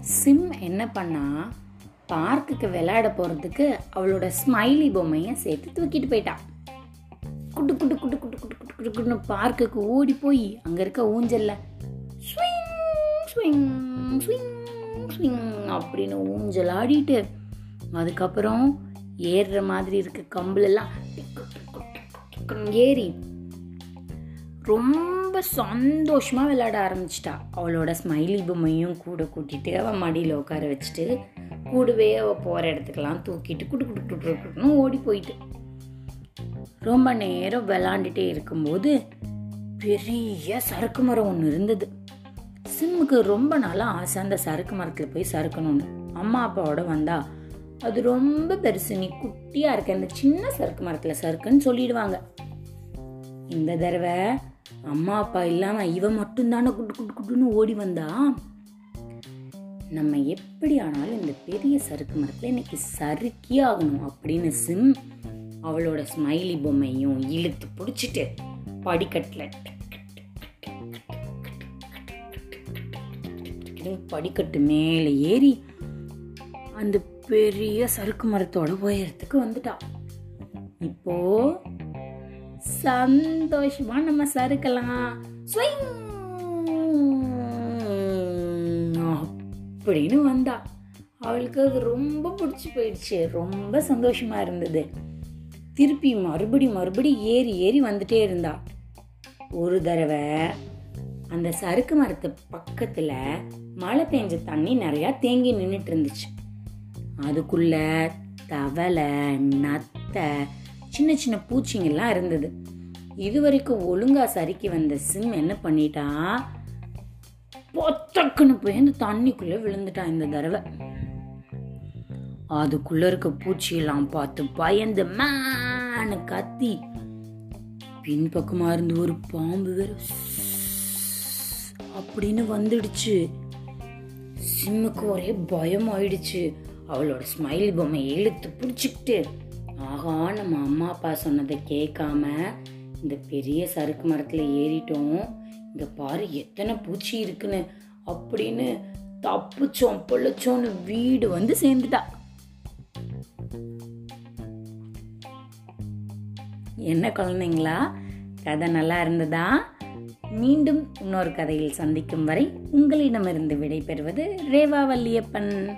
Sim என்ன பண்ணா பார்க்குக்கு விளையாட போகிறதுக்கு அவளோட ஸ்மைலி பொம்மையை சேர்த்து தூக்கிட்டு போயிட்டான் குட்டு குட்டு குட்டு குட்டு குட்டு குட்டு குட்டு குட்டுன்னு பார்க்குக்கு ஓடி போய் அங்கே இருக்க ஊஞ்சல்ல ஸ்விங் ஸ்விங் ஸ்விங் ஸ்விங் அப்படின்னு ஊஞ்சல் ஆடிட்டு அதுக்கப்புறம் ஏறுற மாதிரி இருக்க கம்புலெல்லாம். ஏறி ரொம்ப சந்தோஷமாக விளையாட ஆரம்பிச்சிட்டா. அவளோட ஸ்மைலி பொம்மையும் கூட கூட்டிகிட்டு அவள் மடியில் உட்கார வச்சுட்டு கூடவே அவள் போகிற இடத்துக்கெல்லாம் தூக்கிட்டு குடு குடு குடு குடுன்னு ஓடி போயிட்டு. ரொம்ப நேரம் விளாண்டுட்டே இருக்கும்போது பெரிய சறுக்கு மரம் ஒன்று இருந்தது. சிம்முக்கு ரொம்ப நாளாக ஆசை அந்த சறுக்கு மரத்தில் போய் சறுக்கணும்னு. அம்மா அப்பாவோட வந்தா அது ரொம்ப பெருசு. நீ குட்டியாக இருக்க இந்த சின்ன சறுக்கு மரத்தில் சறுக்குன்னு சொல்லிடுவாங்க. இந்த தடவை அம்மா அப்பா இல்லாம இவ மட்டும்தானே குட்டு குட்டு குட்டுன்னு ஓடி வந்தா நம்ம எப்படி ஆனாலும் இந்த பெரிய சறுக்கு மரத்துல இன்னைக்கு சறுக்கியே ஆகணும் அப்படின்னு சிம் அவளோட ஸ்மைலி பொம்மையும் இழுத்து பிடிச்சிட்டு படிக்கட்டில் படிக்கட்டு மேலே ஏறி அந்த பெரிய சறுக்கு மரத்தோட உயரத்துக்கு வந்துட்டா இப்போது சந்தோஷமா நம்ம சறுக்கலாம். ஸ்விங்! அப்படின்னு வந்தா. அவளுக்கு அது ரொம்ப பிடிச்சி போயிடுச்சு. ரொம்ப சந்தோஷமா இருந்தது. திருப்பி மறுபடி மறுபடி ஏறி ஏறி வந்துட்டே இருந்தா. ஒரு தடவை அந்த சறுக்கு மரத்து பக்கத்துல மழை பெஞ்ச தண்ணி நிறைய தேங்கி நின்றுட்டு இருந்துச்சு. அதுக்குள்ள தவளை நத்தை சின்ன சின்ன பூச்சிங்கெல்லாம் இருந்தது. இது வரைக்கும் ஒழுங்கா சறுக்கி வந்த சிம் என்ன பண்ணிட்டா? பொத்தக்குன்னு போய் அந்த தண்ணிக்குள்ளே விழுந்துட்டா இந்த தடவை. அதுக்குள்ள இருக்க பூச்சியெல்லாம் பார்த்து பயந்து மேனு கத்தி. பின்பக்கமா இருந்து ஒரு பாம்பு வேற அப்படின்னு வந்துடுச்சு. சிம்முக்கு ஒரே பயம் ஆயிடுச்சு அவளோட ஸ்மைல் பொம்மை இழுத்து பிடிச்சிக்கிட்டு ஆகா நம்ம அம்மா அப்பா சொன்னதை கேட்காம இந்த பெரிய சறுக்கு மரத்தில் ஏறிட்டோம். இந்த பாரு எத்தனை பூச்சி இருக்குன்னு. அப்படின்னு தப்புச்சோம் பொழைச்சோன்னு வீடு வந்து சேர்ந்துட்டா. என்ன குழந்தைங்களா? கதை நல்லா இருந்ததா? மீண்டும் இன்னொரு கதையில் சந்திக்கும் வரை உங்களிடமிருந்து விடைபெறுவது ரேவா வல்லியப்பன்